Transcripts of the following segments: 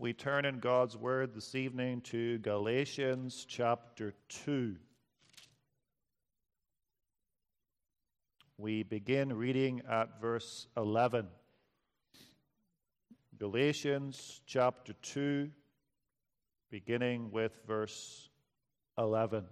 we turn in God's Word this evening to Galatians chapter 2. We begin reading at verse 11. Galatians chapter 2, beginning with verse 11.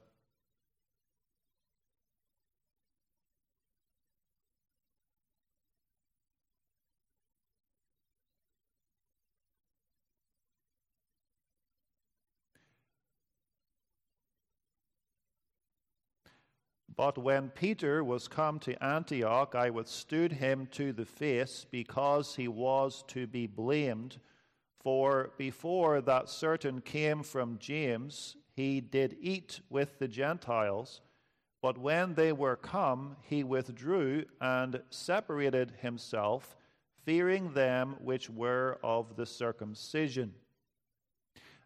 But when Peter was come to Antioch, I withstood him to the face, because he was to be blamed. For before that certain came from James, he did eat with the Gentiles. But when they were come, he withdrew and separated himself, fearing them which were of the circumcision.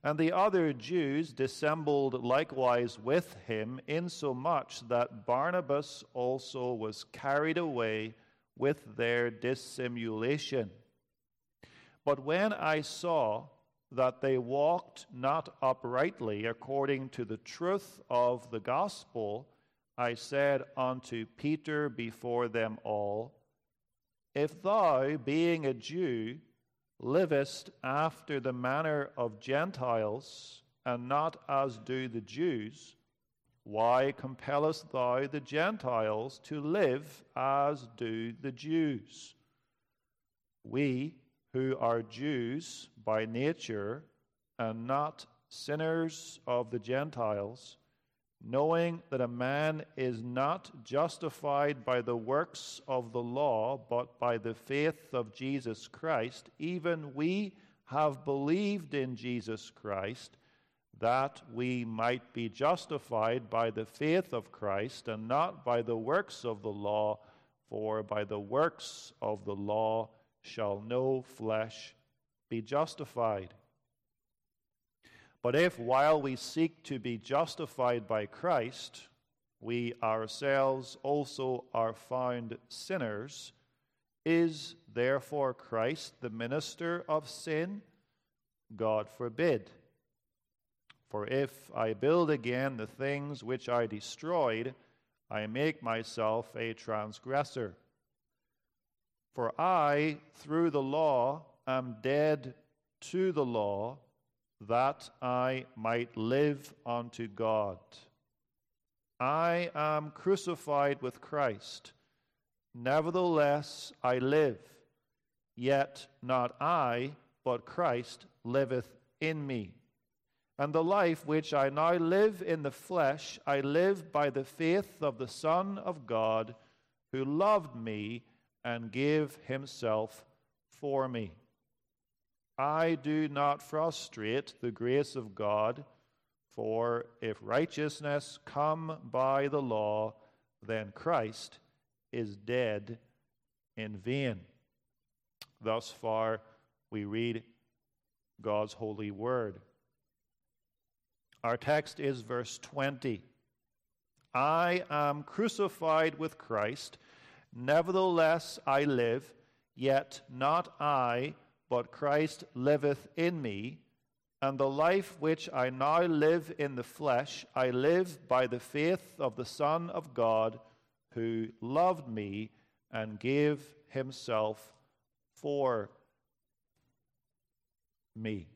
And the other Jews dissembled likewise with him, insomuch that Barnabas also was carried away with their dissimulation. But when I saw that they walked not uprightly according to the truth of the gospel, I said unto Peter before them all, If thou, being a Jew, livest after the manner of Gentiles, and not as do the Jews, why compellest thou the Gentiles to live as do the Jews? We, who are Jews by nature, and not sinners of the Gentiles, knowing that a man is not justified by the works of the law, but by the faith of Jesus Christ, even we have believed in Jesus Christ, that we might be justified by the faith of Christ, and not by the works of the law, for by the works of the law shall no flesh be justified. But if, while we seek to be justified by Christ, we ourselves also are found sinners, is therefore Christ the minister of sin? God forbid. For if I build again the things which I destroyed, I make myself a transgressor. For I, through the law, am dead to the law that I might live unto God. I am crucified with Christ. Nevertheless, I live. Yet not I, but Christ liveth in me. And the life which I now live in the flesh, I live by the faith of the Son of God, who loved me and gave himself for me. I do not frustrate the grace of God, for if righteousness come by the law, then Christ is dead in vain. Thus far, we read God's holy word. Our text is verse 20. I am crucified with Christ, nevertheless I live, yet not I but Christ liveth in me, and the life which I now live in the flesh, I live by the faith of the Son of God, who loved me and gave himself for me.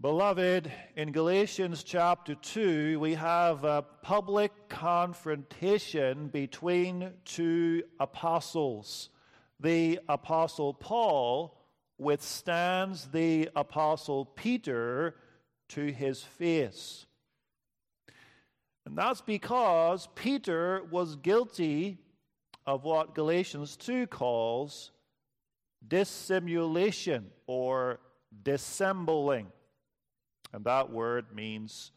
Beloved, in Galatians chapter 2, we have a public confrontation between two apostles. The apostle Paul withstands the apostle Peter to his face. And that's because Peter was guilty of what Galatians 2 calls dissimulation or dissembling. And that word means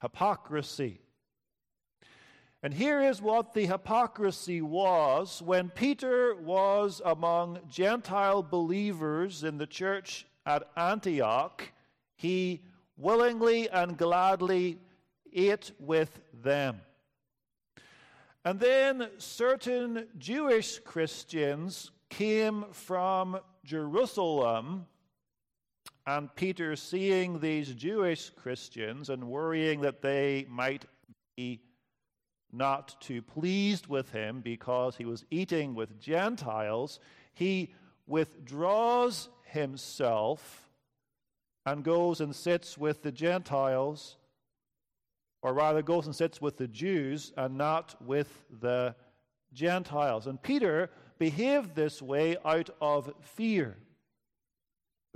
hypocrisy. And here is what the hypocrisy was when Peter was among Gentile believers in the church at Antioch. He willingly and gladly ate with them. And then certain Jewish Christians came from Jerusalem. And Peter, seeing these Jewish Christians and worrying that they might be not too pleased with him because he was eating with Gentiles, he withdraws himself and goes and sits with the Gentiles, or rather goes and sits with the Jews and not with the Gentiles. And Peter behaved this way out of fear.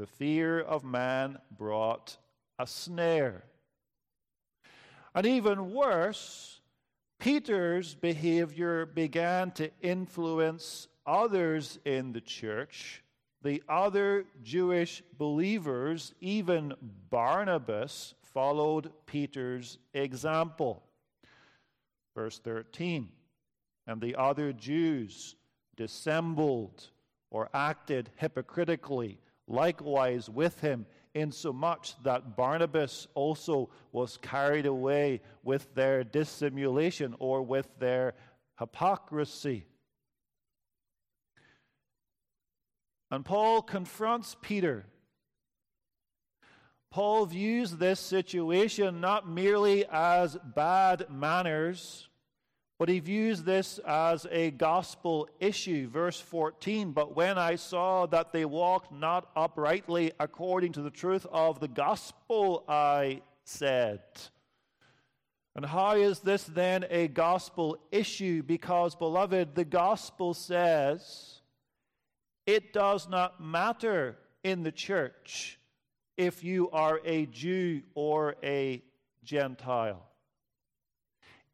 The fear of man brought a snare. And even worse, Peter's behavior began to influence others in the church, the other Jewish believers, even Barnabas, followed Peter's example. Verse 13 And the other Jews dissembled or acted hypocritically likewise with him, insomuch that Barnabas also was carried away with their dissimulation or with their hypocrisy. And Paul confronts Peter. Paul views this situation not merely as bad manners but he views this as a gospel issue. Verse 14 But when I saw that they walked not uprightly according to the truth of the gospel, I said. And how is this then a gospel issue? Because, beloved, the gospel says it does not matter in the church if you are a Jew or a Gentile.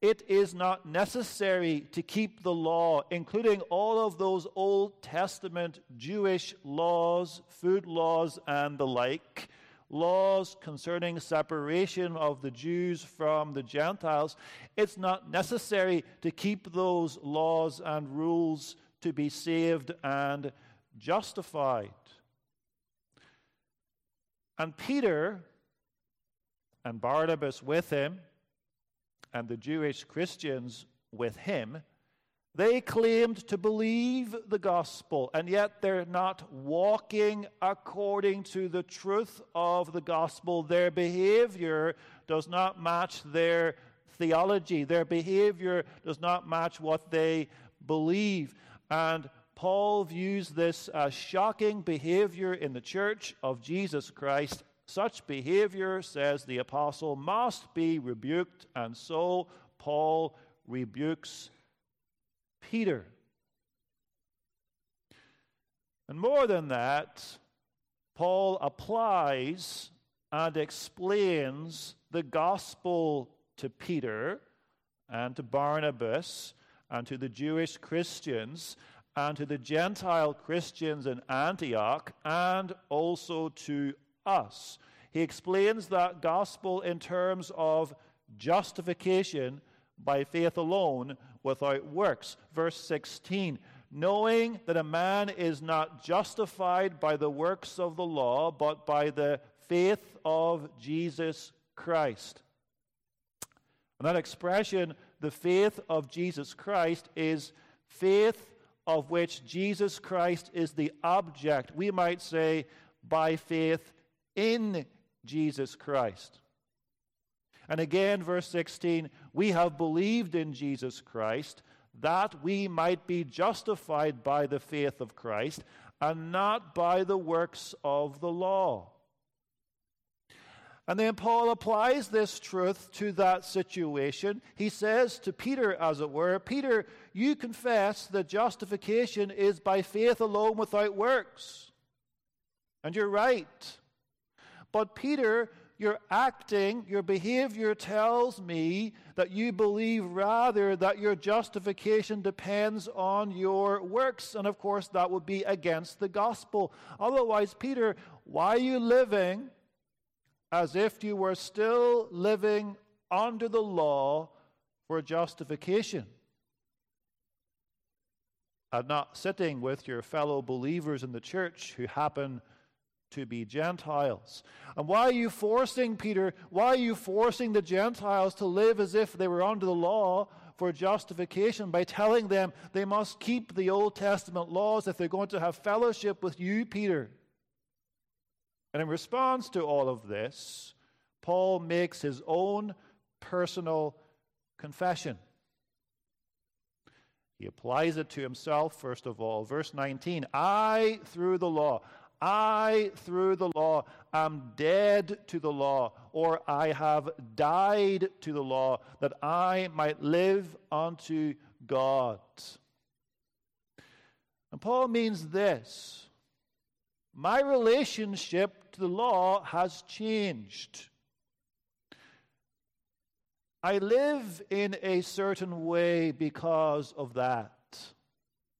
It is not necessary to keep the law, including all of those Old Testament Jewish laws, food laws, and the like, laws concerning separation of the Jews from the Gentiles. It's not necessary to keep those laws and rules to be saved and justified. And Peter and Barnabas with him and the Jewish Christians with him, they claimed to believe the gospel, and yet they're not walking according to the truth of the gospel. Their behavior does not match their theology, their behavior does not match what they believe. And Paul views this as shocking behavior in the church of Jesus Christ such behavior, says the apostle, must be rebuked, and so Paul rebukes Peter. And more than that, Paul applies and explains the gospel to Peter and to Barnabas and to the Jewish Christians and to the Gentile Christians in Antioch and also to us. He explains that gospel in terms of justification by faith alone without works. Verse 16 knowing that a man is not justified by the works of the law, but by the faith of Jesus Christ. And that expression, the faith of Jesus Christ, is faith of which Jesus Christ is the object. We might say, by faith in Jesus Christ. And again, verse 16, we have believed in Jesus Christ that we might be justified by the faith of Christ and not by the works of the law. And then Paul applies this truth to that situation. He says to Peter, as it were, Peter, you confess that justification is by faith alone without works. And you're right. But Peter, your acting, your behavior tells me that you believe rather that your justification depends on your works. And of course, that would be against the gospel. Otherwise, Peter, why are you living as if you were still living under the law for justification? And not sitting with your fellow believers in the church who happen to be Gentiles. And why are you forcing, Peter, why are you forcing the Gentiles to live as if they were under the law for justification by telling them they must keep the Old Testament laws if they're going to have fellowship with you, Peter. And in response to all of this, Paul makes his own personal confession. He applies it to himself, first of all. Verse 19 I, through the law, I, through the law, am dead to the law, or I have died to the law, that I might live unto God. And Paul means this my relationship to the law has changed. I live in a certain way because of that.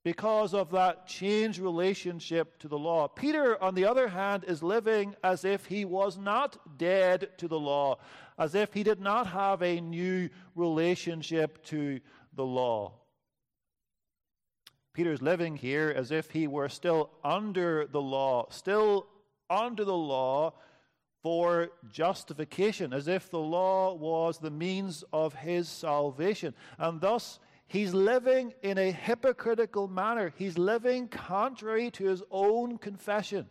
Because of that changed relationship to the law. Peter, on the other hand, is living as if he was not dead to the law, as if he did not have a new relationship to the law. Peter's living here as if he were still under the law, still under the law for justification, as if the law was the means of his salvation. And thus, he's living in a hypocritical manner. He's living contrary to his own confession.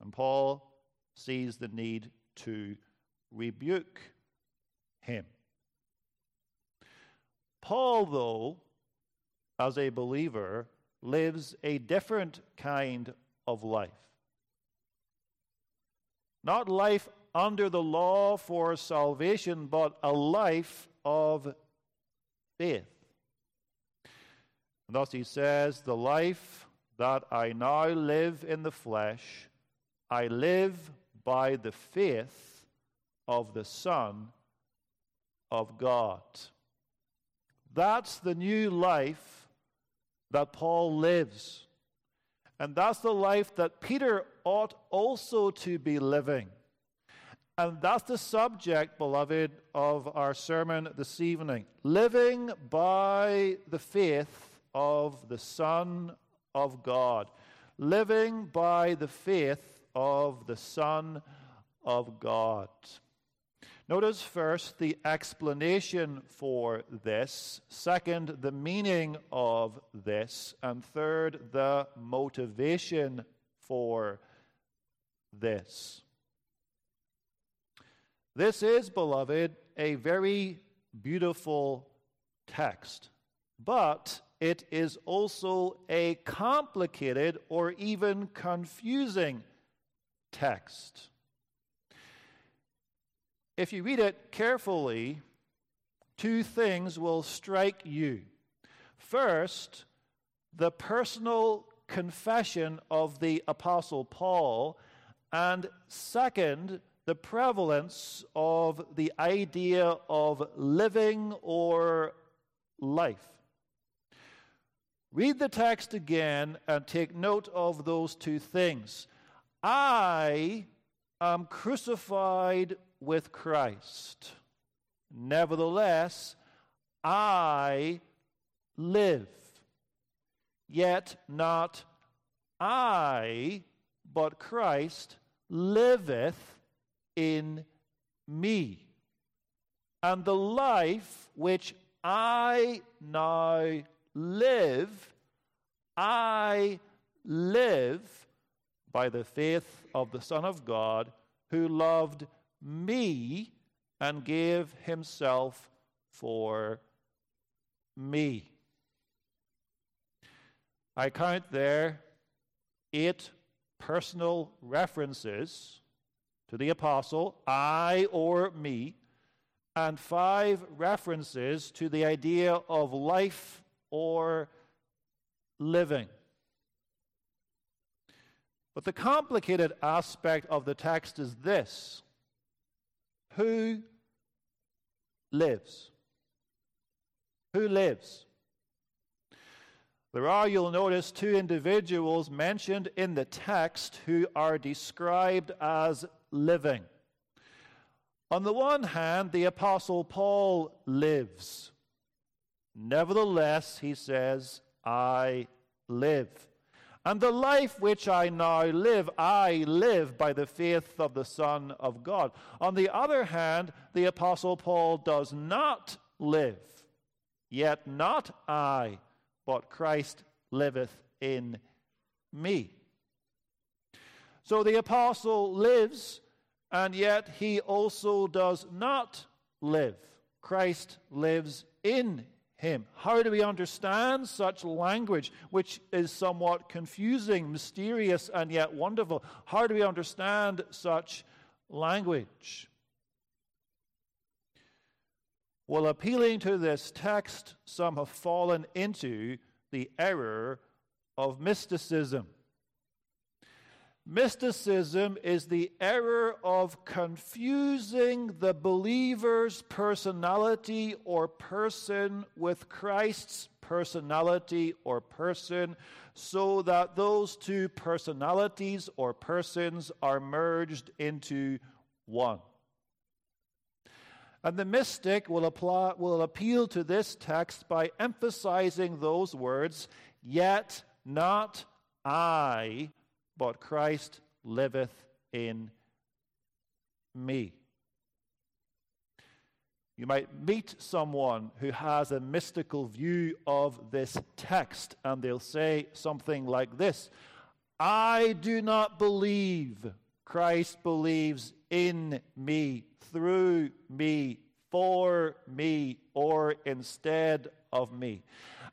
And Paul sees the need to rebuke him. Paul, though, as a believer, lives a different kind of life. Not life under the law for salvation, but a life of faith. And thus he says, The life that I now live in the flesh, I live by the faith of the Son of God. That's the new life that Paul lives. And that's the life that Peter ought also to be living. And that's the subject, beloved, of our sermon this evening. Living by the faith of the Son of God. Living by the faith of the Son of God. Notice first the explanation for this, second, the meaning of this, and third, the motivation for this. This is, beloved, a very beautiful text, but it is also a complicated or even confusing text if you read it carefully, two things will strike you. First, the personal confession of the Apostle Paul, and second, the prevalence of the idea of living or life. Read the text again and take note of those two things. I am crucified with Christ. Nevertheless, I live. Yet not I, but Christ liveth in me. And the life which I now live, I live by the faith of the Son of God who loved me and gave himself for me. I count there eight personal references to the apostle, I or me, and five references to the idea of life or living. But the complicated aspect of the text is this who lives? Who lives? There are, you'll notice, two individuals mentioned in the text who are described as living. On the one hand, the Apostle Paul lives. Nevertheless, he says, I live. And the life which I now live, I live by the faith of the Son of God. On the other hand, the Apostle Paul does not live. Yet not I, but Christ liveth in me. So the apostle lives, and yet he also does not live. Christ lives in him. How do we understand such language, which is somewhat confusing, mysterious, and yet wonderful? How do we understand such language? Well, appealing to this text, some have fallen into the error of mysticism. Mysticism is the error of confusing the believer's personality or person with Christ's personality or person so that those two personalities or persons are merged into one. And the mystic will, apply, will appeal to this text by emphasizing those words, yet not I but Christ liveth in me. You might meet someone who has a mystical view of this text, and they'll say something like this I do not believe Christ believes in me, through me, for me, or instead of me.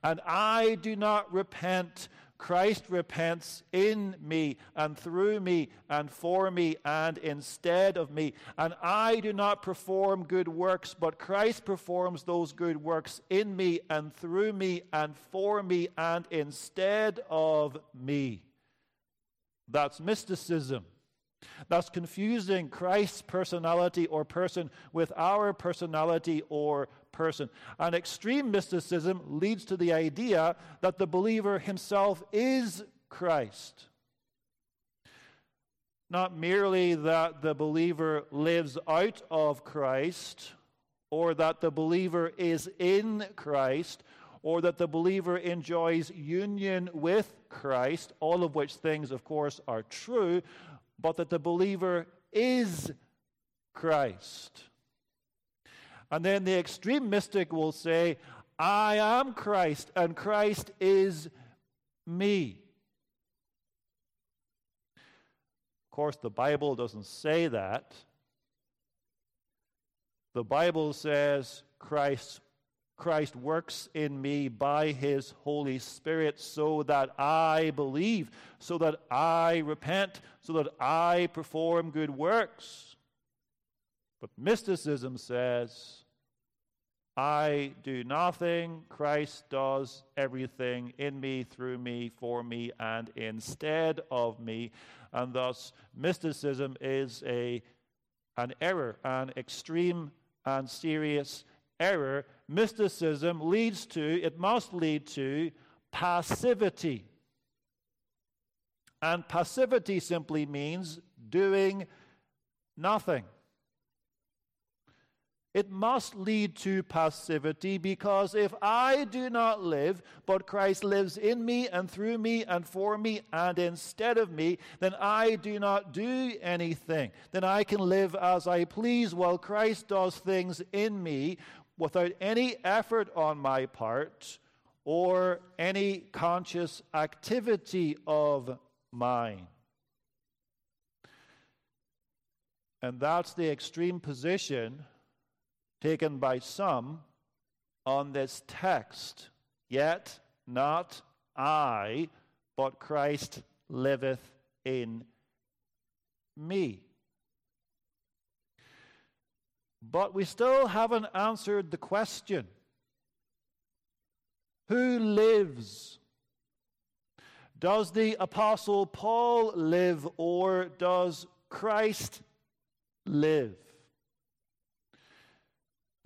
And I do not repent Christ repents in me and through me and for me and instead of me. And I do not perform good works, but Christ performs those good works in me and through me and for me and instead of me. That's mysticism. That's confusing Christ's personality or person with our personality or person. And extreme mysticism leads to the idea that the believer himself is Christ. Not merely that the believer lives out of Christ, or that the believer is in Christ, or that the believer enjoys union with Christ, all of which things, of course, are true, but that the believer is Christ. And then the extreme mystic will say, I am Christ, and Christ is me. Of course, the Bible doesn't say that. The Bible says Christ, Christ works in me by his Holy Spirit so that I believe, so that I repent, so that I perform good works. But mysticism says, I do nothing, Christ does everything in me, through me, for me, and instead of me. And thus, mysticism is a, an error, an extreme and serious error. Mysticism leads to, it must lead to, passivity. And passivity simply means doing nothing. It must lead to passivity because if I do not live, but Christ lives in me and through me and for me and instead of me, then I do not do anything. Then I can live as I please while Christ does things in me without any effort on my part or any conscious activity of mine. And that's the extreme position taken by some on this text. Yet not I, but Christ liveth in me. But we still haven't answered the question who lives? Does the Apostle Paul live or does Christ live?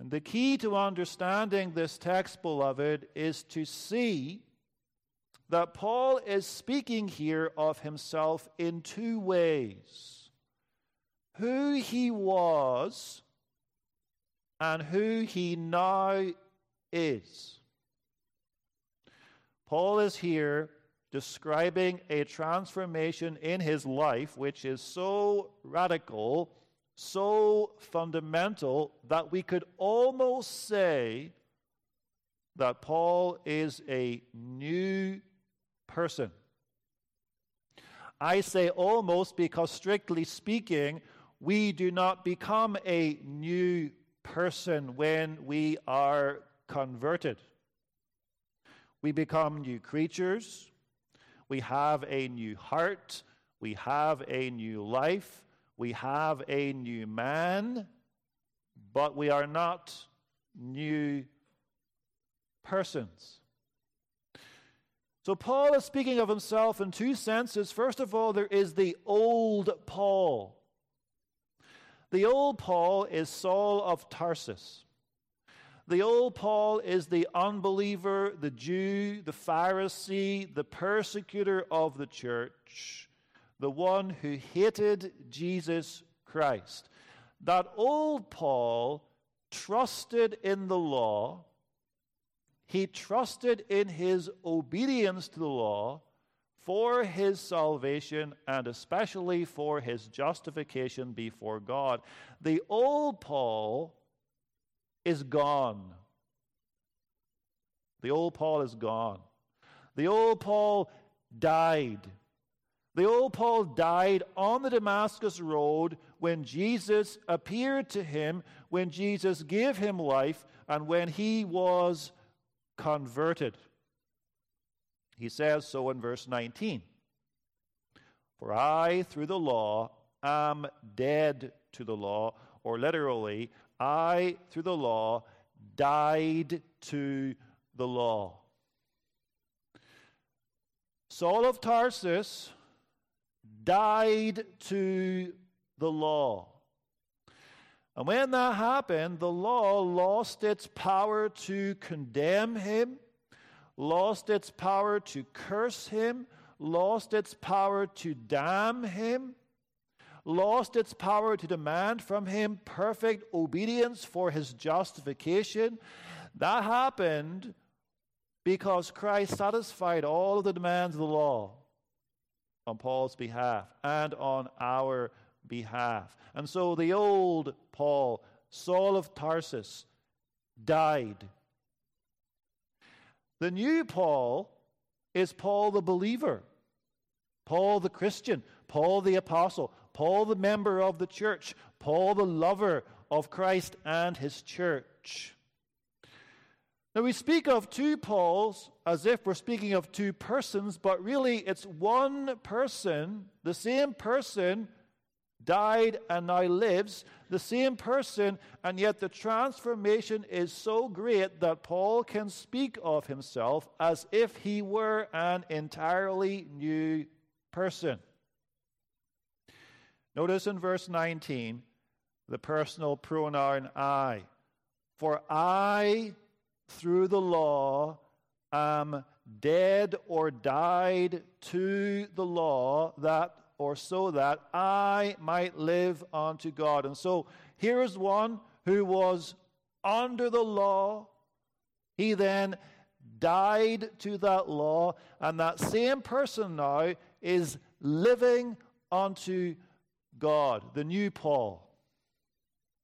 And the key to understanding this text, beloved, is to see that Paul is speaking here of himself in two ways who he was and who he now is. Paul is here describing a transformation in his life which is so radical so fundamental that we could almost say that Paul is a new person. I say almost because, strictly speaking, we do not become a new person when we are converted. We become new creatures. We have a new heart. We have a new life. We have a new man. But we are not new persons. So, Paul is speaking of himself in two senses. First of all, there is the old Paul. The old Paul is Saul of Tarsus. The old Paul is the unbeliever, the Jew, the Pharisee, the persecutor of the church, the one who hated Jesus Christ. That old Paul trusted in the law he trusted in his obedience to the law for his salvation and especially for his justification before God. The old Paul is gone. The old Paul is gone. The old Paul died. The old Paul died on the Damascus Road when Jesus appeared to him, when Jesus gave him life, and when he was converted. He says so in verse 19 For I, through the law, am dead to the law, or literally, I, through the law, died to the law. Saul of Tarsus died to the law. And when that happened, the law lost its power to condemn him, lost its power to curse him, lost its power to damn him, lost its power to demand from him perfect obedience for his justification. That happened because Christ satisfied all of the demands of the law on Paul's behalf and on our behalf. And so the old Paul, Saul of Tarsus, died. The new Paul is Paul the believer, Paul the Christian, Paul the apostle, Paul the member of the church, Paul the lover of Christ and his church. Now, we speak of two Pauls as if we're speaking of two persons, but really it's one person, the same person died and now lives, the same person, and yet the transformation is so great that Paul can speak of himself as if he were an entirely new person. Notice in verse 19 the personal pronoun I. For I, through the law, am dead or died to the law that or so that I might live unto God. And so here is one who was under the law. He then died to that law, and that same person now is living unto God, the new Paul.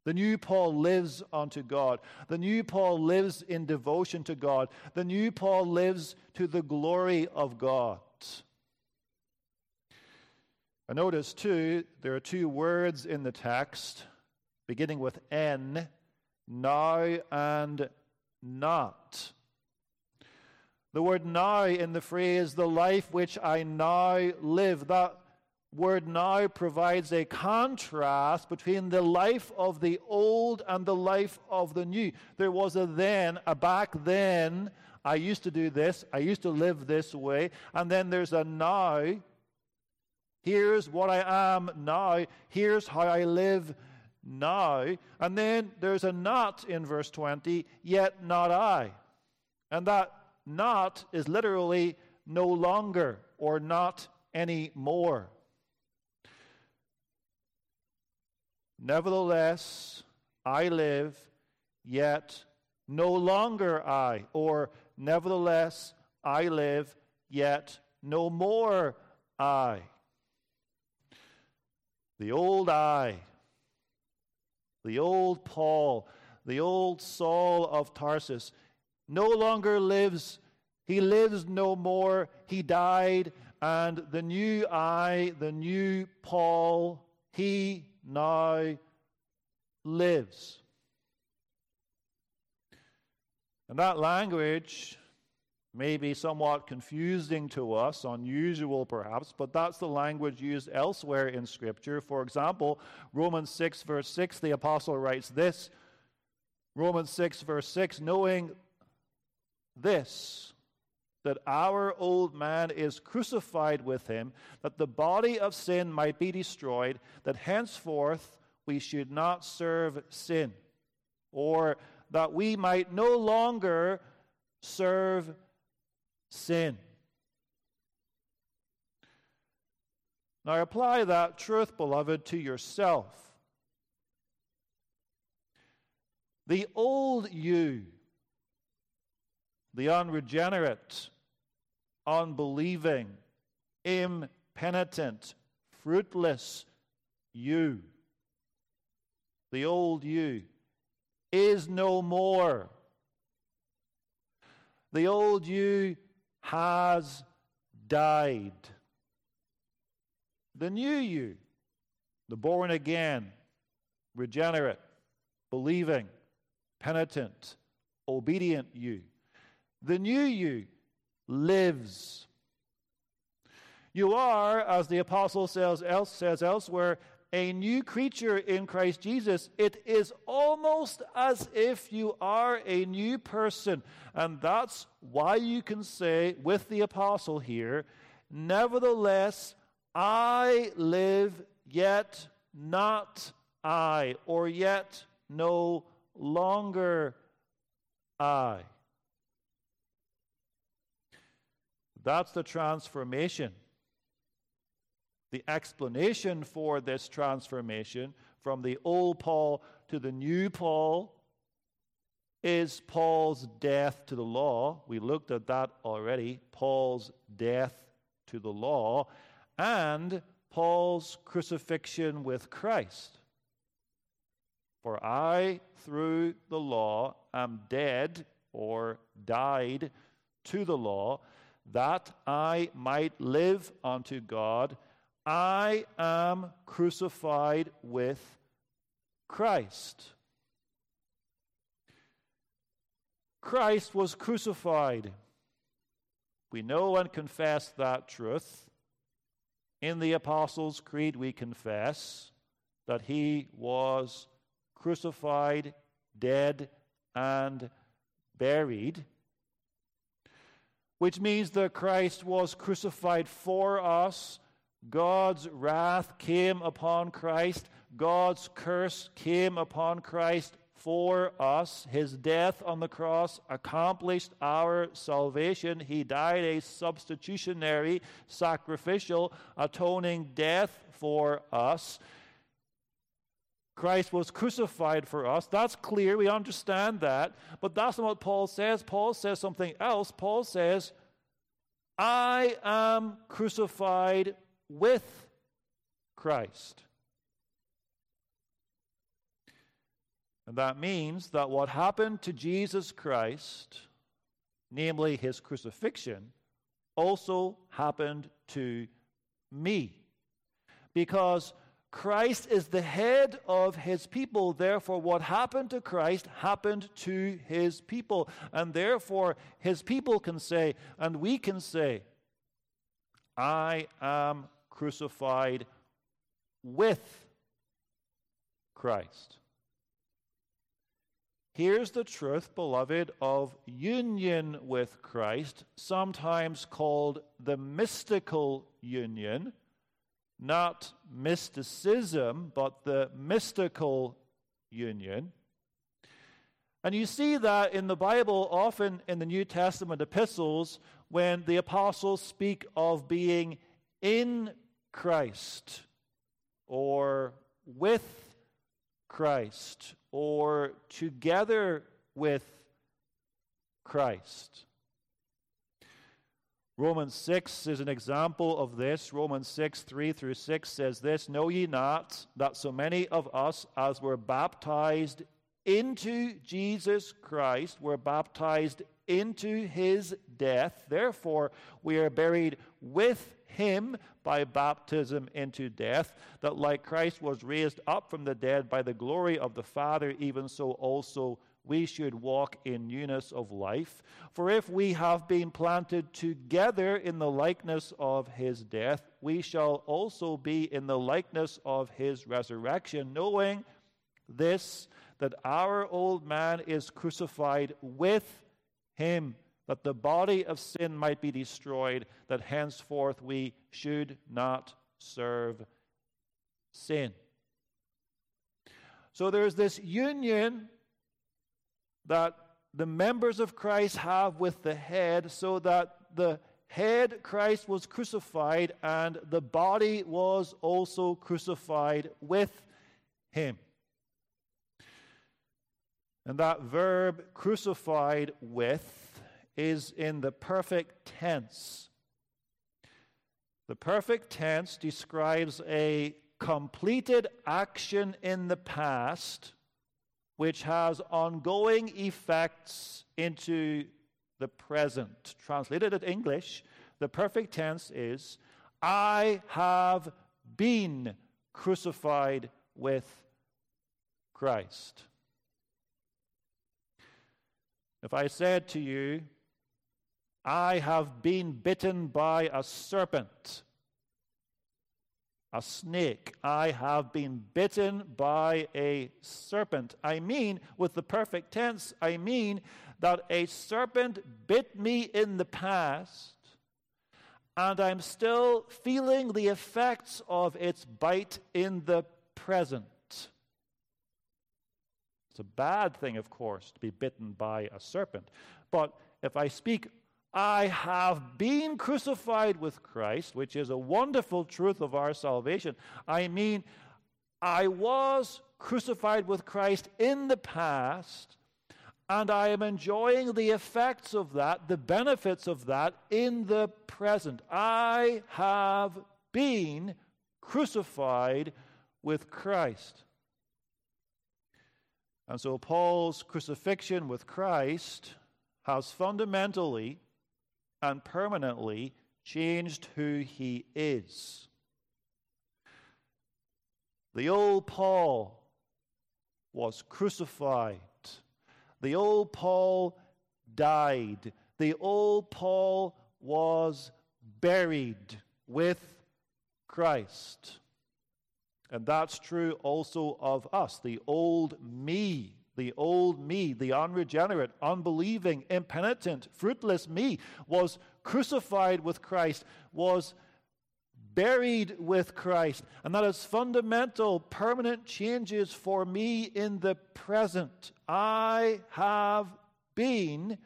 The new Paul lives unto God. The new Paul lives in devotion to God. The new Paul lives to the glory of God. I notice too, there are two words in the text beginning with N, now and not. The word now in the phrase, the life which I now live, that word now provides a contrast between the life of the old and the life of the new. There was a then, a back then, I used to do this, I used to live this way, and then there's a now Here's what I am now. Here's how I live now. And then there's a not in verse 20, yet not I. And that not is literally no longer or not anymore. Nevertheless, I live, yet no longer I. Or, nevertheless, I live, yet no more I. The old I, the old Paul, the old Saul of Tarsus no longer lives. He lives no more. He died. And the new I, the new Paul, he now lives. And that language may be somewhat confusing to us, unusual perhaps, but that's the language used elsewhere in Scripture. For example, Romans 6, verse 6, the apostle writes this Romans 6, verse 6, knowing this, that our old man is crucified with him, that the body of sin might be destroyed, that henceforth we should not serve sin, or that we might no longer serve sin. Now apply that truth, beloved, to yourself. The old you, the unregenerate, unbelieving, impenitent, fruitless you, the old you, is no more. The old you has died. The new you, the born again, regenerate, believing, penitent, obedient you, the new you lives. You are, as the apostle says, says elsewhere, a new creature in Christ Jesus, it is almost as if you are a new person. And that's why you can say with the apostle here, Nevertheless, I live, yet not I, or yet no longer I. That's the transformation the explanation for this transformation from the old Paul to the new Paul is Paul's death to the law. We looked at that already. Paul's death to the law and Paul's crucifixion with Christ. For I, through the law, am dead or died to the law, that I might live unto God I am crucified with Christ. Christ was crucified. We know and confess that truth. In the Apostles' Creed, we confess that he was crucified, dead, and buried, which means that Christ was crucified for us God's wrath came upon Christ. God's curse came upon Christ for us. His death on the cross accomplished our salvation. He died a substitutionary, sacrificial, atoning death for us. Christ was crucified for us. That's clear. We understand that. But that's not what Paul says. Paul says something else. Paul says, I am crucified with Christ. And that means that what happened to Jesus Christ, namely his crucifixion, also happened to me. Because Christ is the head of his people. Therefore, what happened to Christ happened to his people. And therefore, his people can say, and we can say, I am crucified with Christ. Here's the truth, beloved, of union with Christ, sometimes called the mystical union, not mysticism, but the mystical union. And you see that in the Bible, often in the New Testament epistles, when the apostles speak of being in Christ or with Christ or together with Christ. Romans 6 is an example of this. Romans 6, 3 through 6 says this Know ye not that so many of us as were baptized into Jesus Christ were baptized into his death. Therefore, we are buried with him by baptism into death, that like Christ was raised up from the dead by the glory of the Father, even so also we should walk in newness of life. For if we have been planted together in the likeness of his death, we shall also be in the likeness of his resurrection, knowing this, that our old man is crucified with him, that the body of sin might be destroyed, that henceforth we should not serve sin. So there's this union that the members of Christ have with the head, so that the head, Christ, was crucified, and the body was also crucified with him. And that verb crucified with is in the perfect tense. The perfect tense describes a completed action in the past which has ongoing effects into the present. Translated in English, the perfect tense is I have been crucified with Christ. If I said to you, I have been bitten by a serpent, a snake. I have been bitten by a serpent. I mean, with the perfect tense, I mean that a serpent bit me in the past, and I'm still feeling the effects of its bite in the present. It's a bad thing, of course, to be bitten by a serpent. But if I speak I have been crucified with Christ, which is a wonderful truth of our salvation. I mean, I was crucified with Christ in the past, and I am enjoying the effects of that, the benefits of that in the present. I have been crucified with Christ. And so Paul's crucifixion with Christ has fundamentally and permanently changed who he is. The old Paul was crucified. The old Paul died. The old Paul was buried with Christ. And that's true also of us. The old me the old me, the unregenerate, unbelieving, impenitent, fruitless me, was crucified with Christ, was buried with Christ. And that is fundamental, permanent changes for me in the present. I have been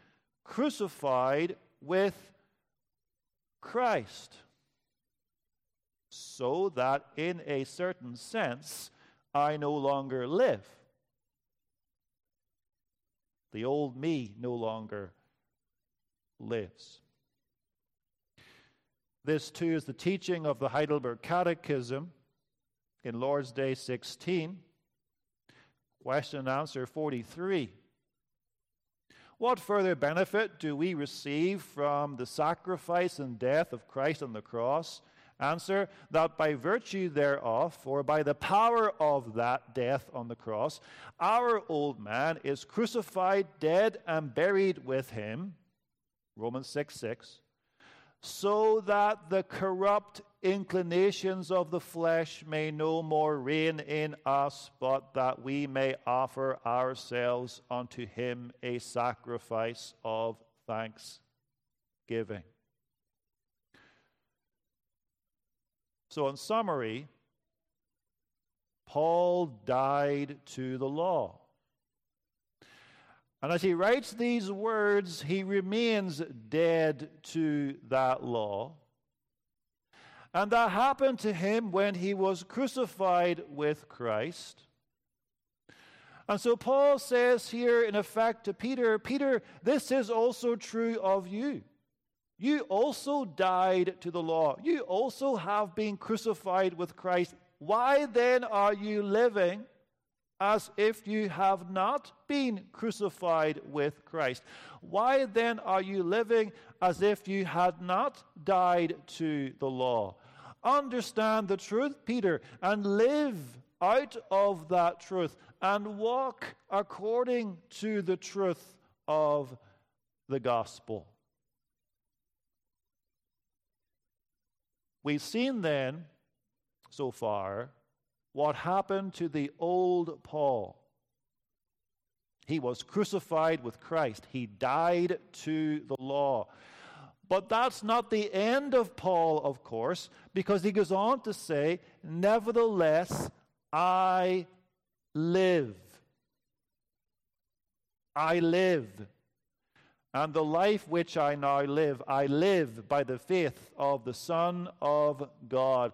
crucified with Christ. So that in a certain sense, I no longer live. The old me no longer lives. This, too, is the teaching of the Heidelberg Catechism in Lord's Day 16. Question and answer 43. What further benefit do we receive from the sacrifice and death of Christ on the cross? Answer that by virtue thereof, or by the power of that death on the cross, our old man is crucified, dead, and buried with him. Romans 6 6. So that the corrupt inclinations of the flesh may no more reign in us, but that we may offer ourselves unto him a sacrifice of thanksgiving. So, in summary, Paul died to the law. And as he writes these words, he remains dead to that law. And that happened to him when he was crucified with Christ. And so Paul says here, in effect, to Peter, Peter, this is also true of you. You also died to the law. You also have been crucified with Christ. Why then are you living as if you have not been crucified with Christ? Why then are you living as if you had not died to the law? Understand the truth, Peter, and live out of that truth and walk according to the truth of the gospel. We've seen then, so far, what happened to the old Paul. He was crucified with Christ, he died to the law. But that's not the end of Paul, of course, because he goes on to say, Nevertheless, I live. I live. And the life which I now live, I live by the faith of the Son of God.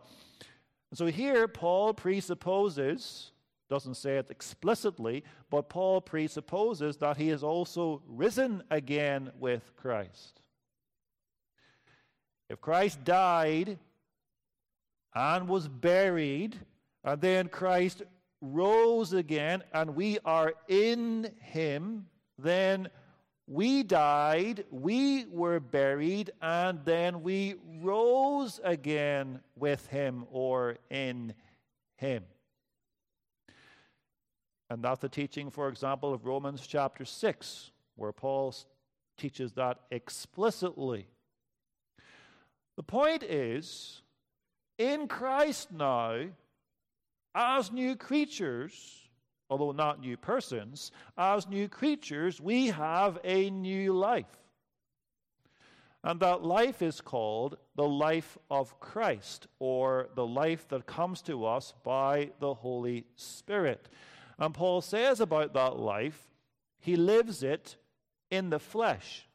so here, Paul presupposes, doesn't say it explicitly, but Paul presupposes that he is also risen again with Christ. If Christ died and was buried, and then Christ rose again, and we are in him, then we died, we were buried, and then we rose again with him or in him. And that's the teaching, for example, of Romans chapter 6, where Paul teaches that explicitly. The point is, in Christ now, as new creatures, although not new persons, as new creatures, we have a new life. And that life is called the life of Christ, or the life that comes to us by the Holy Spirit. And Paul says about that life, he lives it in the flesh.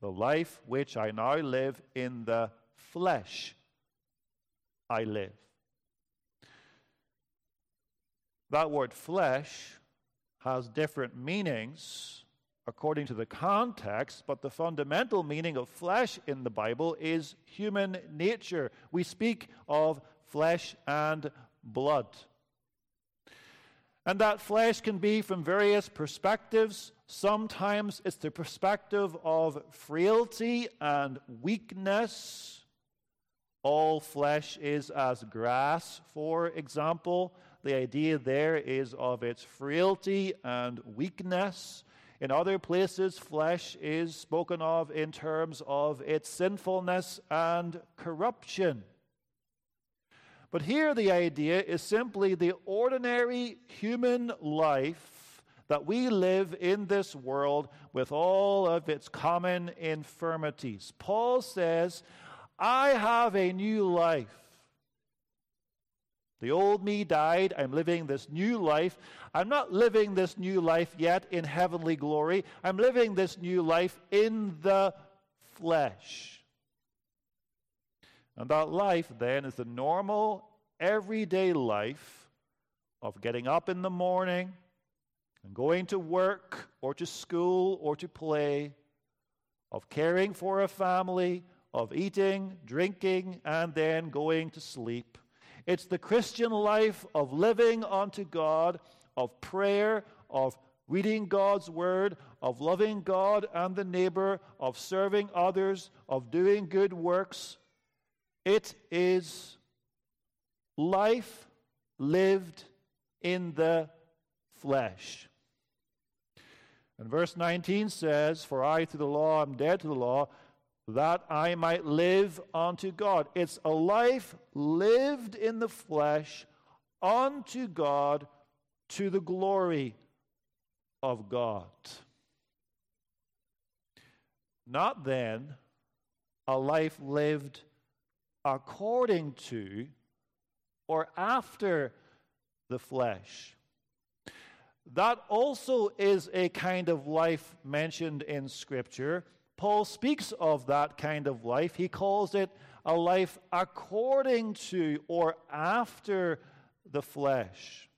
The life which I now live in the flesh, I live. That word flesh has different meanings according to the context, but the fundamental meaning of flesh in the Bible is human nature. We speak of flesh and blood. And that flesh can be from various perspectives. Sometimes it's the perspective of frailty and weakness. All flesh is as grass, for example. The idea there is of its frailty and weakness. In other places, flesh is spoken of in terms of its sinfulness and corruption. But here, the idea is simply the ordinary human life that we live in this world with all of its common infirmities. Paul says, I have a new life. The old me died. I'm living this new life. I'm not living this new life yet in heavenly glory. I'm living this new life in the flesh. And that life then is the normal, everyday life of getting up in the morning and going to work or to school or to play, of caring for a family, of eating, drinking, and then going to sleep. It's the Christian life of living unto God, of prayer, of reading God's word, of loving God and the neighbor, of serving others, of doing good works. It is life lived in the flesh. And verse 19 says, For I through the law am dead to the law, that I might live unto God. It's a life lived in the flesh unto God to the glory of God. Not then a life lived according to or after the flesh. That also is a kind of life mentioned in Scripture Paul speaks of that kind of life. He calls it a life according to or after the flesh.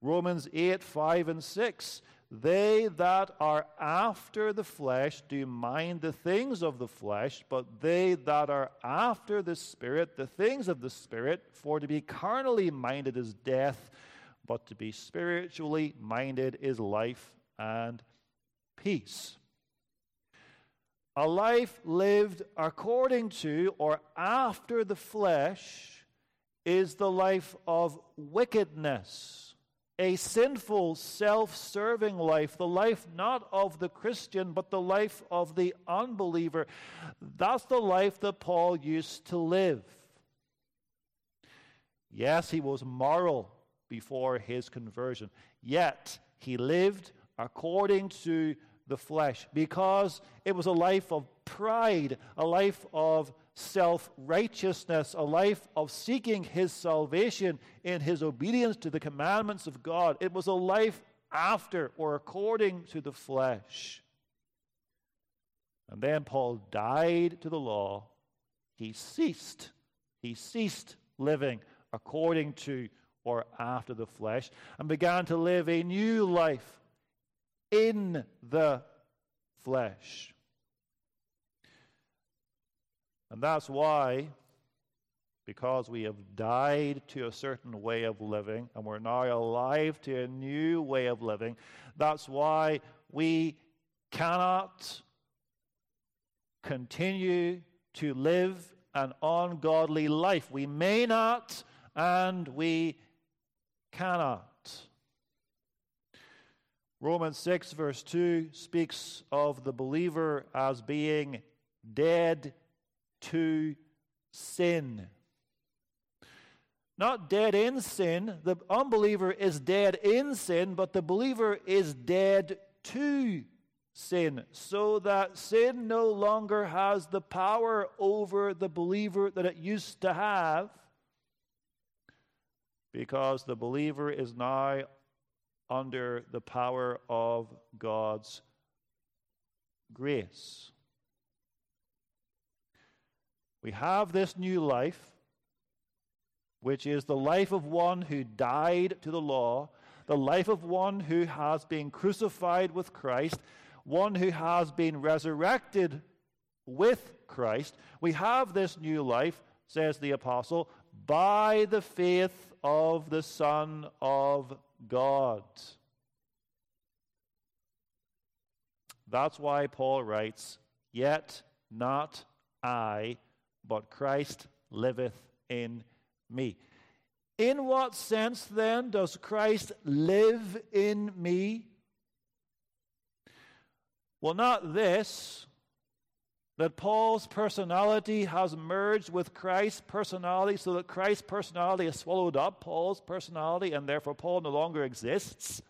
Romans 8, 5, and 6. They that are after the flesh do mind the things of the flesh, but they that are after the Spirit, the things of the Spirit, for to be carnally minded is death, but to be spiritually minded is life and peace. A life lived according to or after the flesh is the life of wickedness, a sinful, self serving life, the life not of the Christian, but the life of the unbeliever. That's the life that Paul used to live. Yes, he was moral before his conversion, yet he lived according to the flesh because it was a life of pride, a life of self righteousness, a life of seeking his salvation in his obedience to the commandments of God. It was a life after or according to the flesh. And then Paul died to the law. He ceased. He ceased living according to or after the flesh and began to live a new life in the flesh. And that's why, because we have died to a certain way of living and we're now alive to a new way of living, that's why we cannot continue to live an ungodly life. We may not and we cannot. Romans 6, verse 2 speaks of the believer as being dead to sin. Not dead in sin. The unbeliever is dead in sin, but the believer is dead to sin, so that sin no longer has the power over the believer that it used to have, because the believer is now under the power of God's grace. We have this new life, which is the life of one who died to the law, the life of one who has been crucified with Christ, one who has been resurrected with Christ. We have this new life, says the apostle, by the faith of the Son of God. That's why Paul writes, Yet not I, but Christ liveth in me. In what sense then does Christ live in me? Well, not this, that Paul's personality has merged with Christ's personality so that Christ's personality has swallowed up Paul's personality and therefore Paul no longer exists.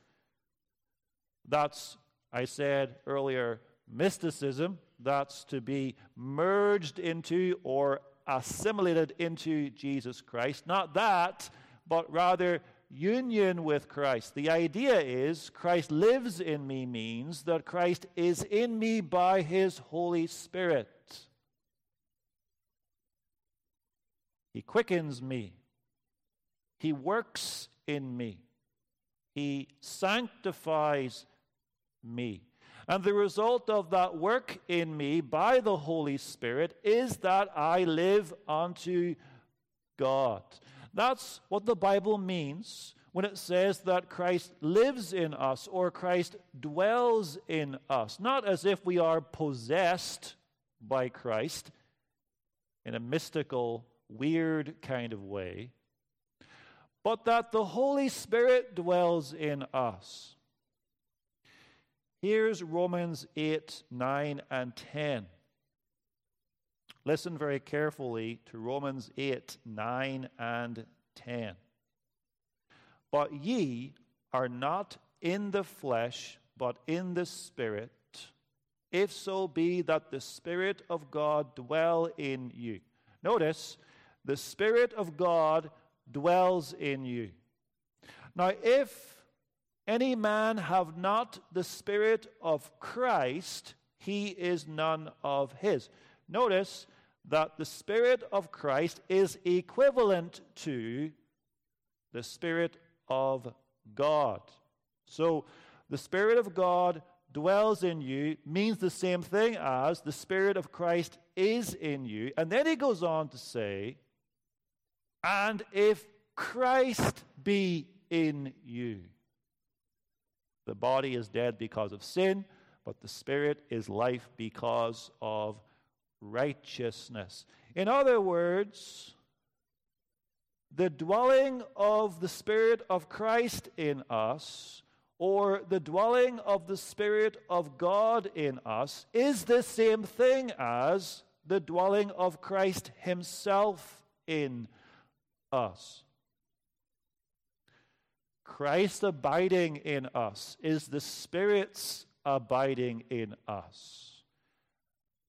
That's, I said earlier, mysticism. That's to be merged into or assimilated into Jesus Christ. Not that, but rather union with Christ. The idea is Christ lives in me means that Christ is in me by his Holy Spirit. He quickens me, he works in me, he sanctifies me. And the result of that work in me by the Holy Spirit is that I live unto God. That's what the Bible means when it says that Christ lives in us or Christ dwells in us. Not as if we are possessed by Christ in a mystical, weird kind of way, but that the Holy Spirit dwells in us. Here's Romans 8, 9, and 10. Listen very carefully to Romans 8, 9, and 10. But ye are not in the flesh, but in the Spirit, if so be that the Spirit of God dwell in you. Notice, the Spirit of God dwells in you. Now, if any man have not the Spirit of Christ, he is none of his. Notice, that the Spirit of Christ is equivalent to the Spirit of God. So, the Spirit of God dwells in you means the same thing as the Spirit of Christ is in you. And then he goes on to say, and if Christ be in you. The body is dead because of sin, but the spirit is life because of righteousness. In other words, the dwelling of the Spirit of Christ in us, or the dwelling of the Spirit of God in us, is the same thing as the dwelling of Christ Himself in us. Christ abiding in us is the Spirit's abiding in us.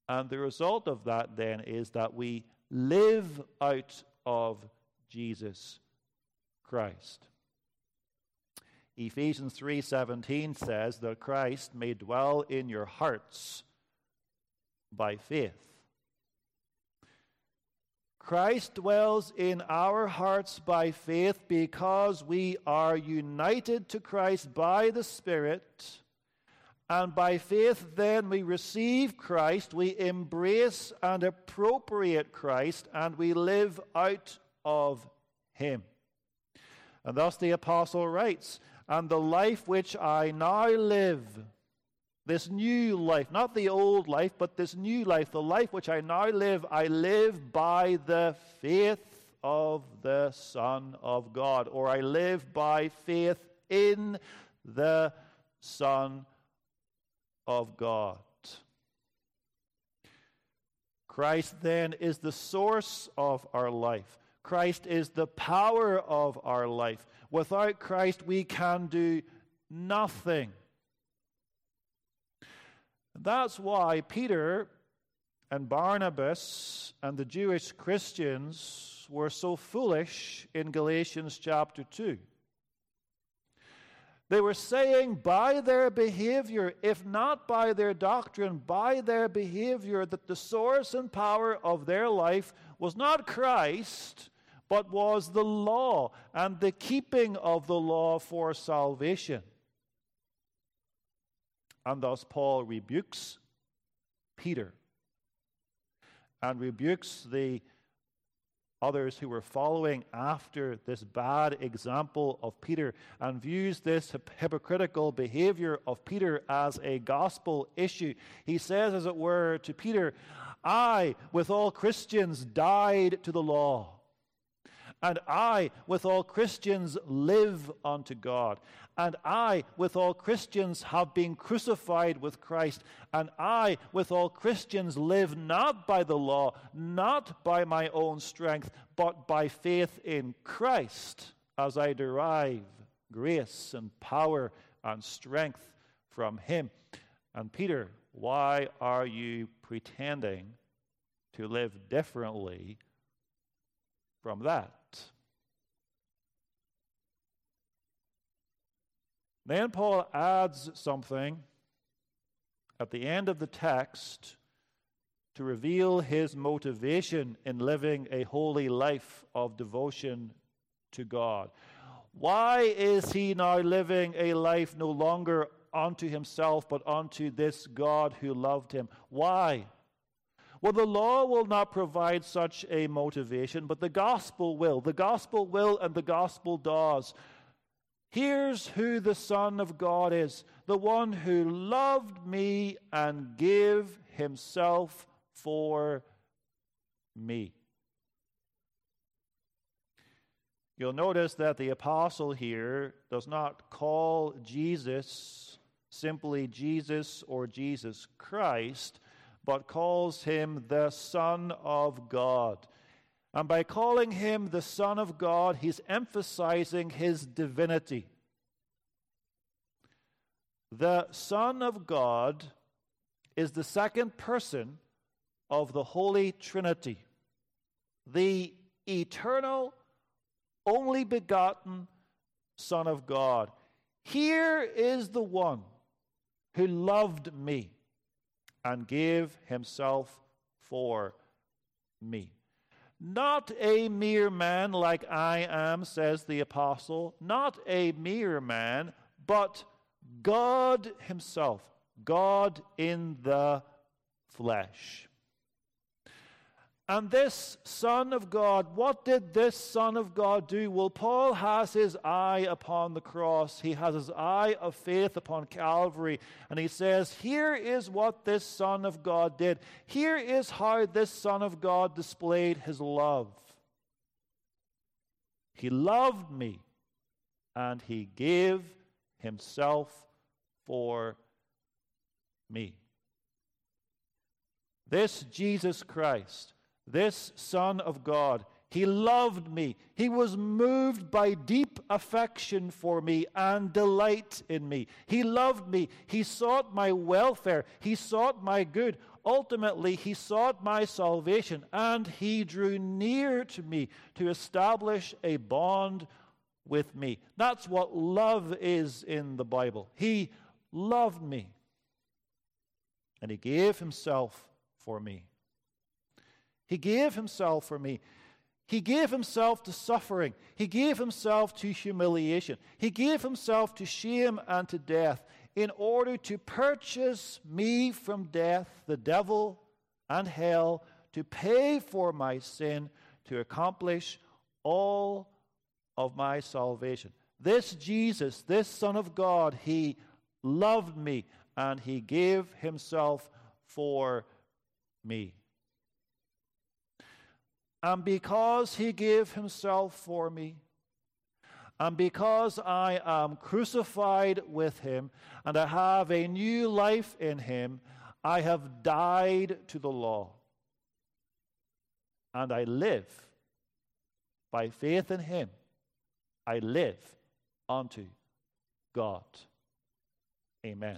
And the result of that then is that we live out of Jesus Christ. Ephesians 3:17 says that Christ may dwell in your hearts by faith. Christ dwells in our hearts by faith because we are united to Christ by the Spirit. And by faith, then, we receive Christ, we embrace and appropriate Christ, and we live out of Him. And thus the apostle writes, And the life which I now live, this new life, not the old life, but this new life, the life which I now live, I live by the faith of the Son of God, or I live by faith in the Son of God. Christ then is the source of our life. Christ is the power of our life. Without Christ, we can do nothing. That's why Peter and Barnabas and the Jewish Christians were so foolish in Galatians chapter 2. They were saying by their behavior, if not by their doctrine, by their behavior, that the source and power of their life was not Christ, but was the law and the keeping of the law for salvation. And thus Paul rebukes Peter and rebukes the others who were following after this bad example of Peter and views this hypocritical behavior of Peter as a gospel issue. He says, as it were, to Peter, I, with all Christians, died to the law. And I, with all Christians, live unto God. And I, with all Christians, have been crucified with Christ. And I, with all Christians, live not by the law, not by my own strength, but by faith in Christ, as I derive grace and power and strength from Him. And Peter, why are you pretending to live differently from that? Then Paul adds something at the end of the text to reveal his motivation in living a holy life of devotion to God. Why is he now living a life no longer unto himself, but unto this God who loved him? Why? Well, the law will not provide such a motivation, but the gospel will. The gospel will, and the gospel does. Here's who the Son of God is the one who loved me and gave himself for me. You'll notice that the apostle here does not call Jesus simply Jesus or Jesus Christ, but calls him the Son of God. And by calling him the Son of God, he's emphasizing his divinity. The Son of God is the second person of the Holy Trinity, the eternal, only begotten Son of God. Here is the one who loved me and gave himself for me. Not a mere man like I am, says the apostle, not a mere man, but God Himself, God in the flesh. And this Son of God, what did this Son of God do? Well, Paul has his eye upon the cross. He has his eye of faith upon Calvary. And he says, Here is what this Son of God did. Here is how this Son of God displayed his love. He loved me, and he gave himself for me. This Jesus Christ this Son of God. He loved me. He was moved by deep affection for me and delight in me. He loved me. He sought my welfare. He sought my good. Ultimately, he sought my salvation and he drew near to me to establish a bond with me. That's what love is in the Bible. He loved me and he gave himself for me. He gave himself for me. He gave himself to suffering. He gave himself to humiliation. He gave himself to shame and to death in order to purchase me from death, the devil, and hell, to pay for my sin, to accomplish all of my salvation. This Jesus, this Son of God, he loved me and he gave himself for me. And because he gave himself for me, and because I am crucified with him, and I have a new life in him, I have died to the law. And I live by faith in him. I live unto God. Amen.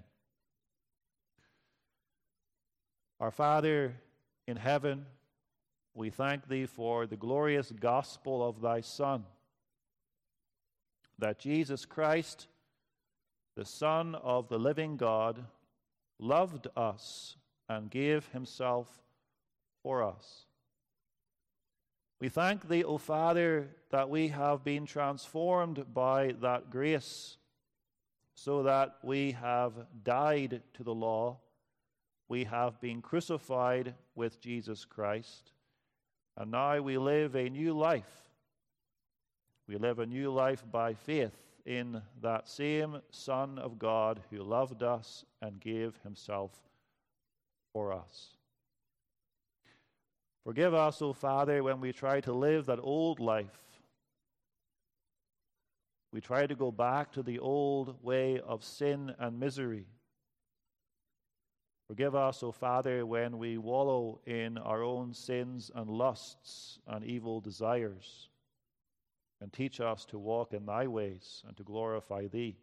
Our Father in heaven, we thank thee for the glorious gospel of thy Son, that Jesus Christ, the Son of the living God, loved us and gave himself for us. We thank thee, O Father, that we have been transformed by that grace, so that we have died to the law, we have been crucified with Jesus Christ and now we live a new life. We live a new life by faith in that same Son of God who loved us and gave himself for us. Forgive us, O Father, when we try to live that old life. We try to go back to the old way of sin and misery. Forgive us, O Father, when we wallow in our own sins and lusts and evil desires. And teach us to walk in thy ways and to glorify thee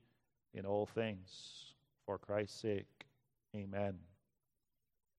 in all things. For Christ's sake, amen.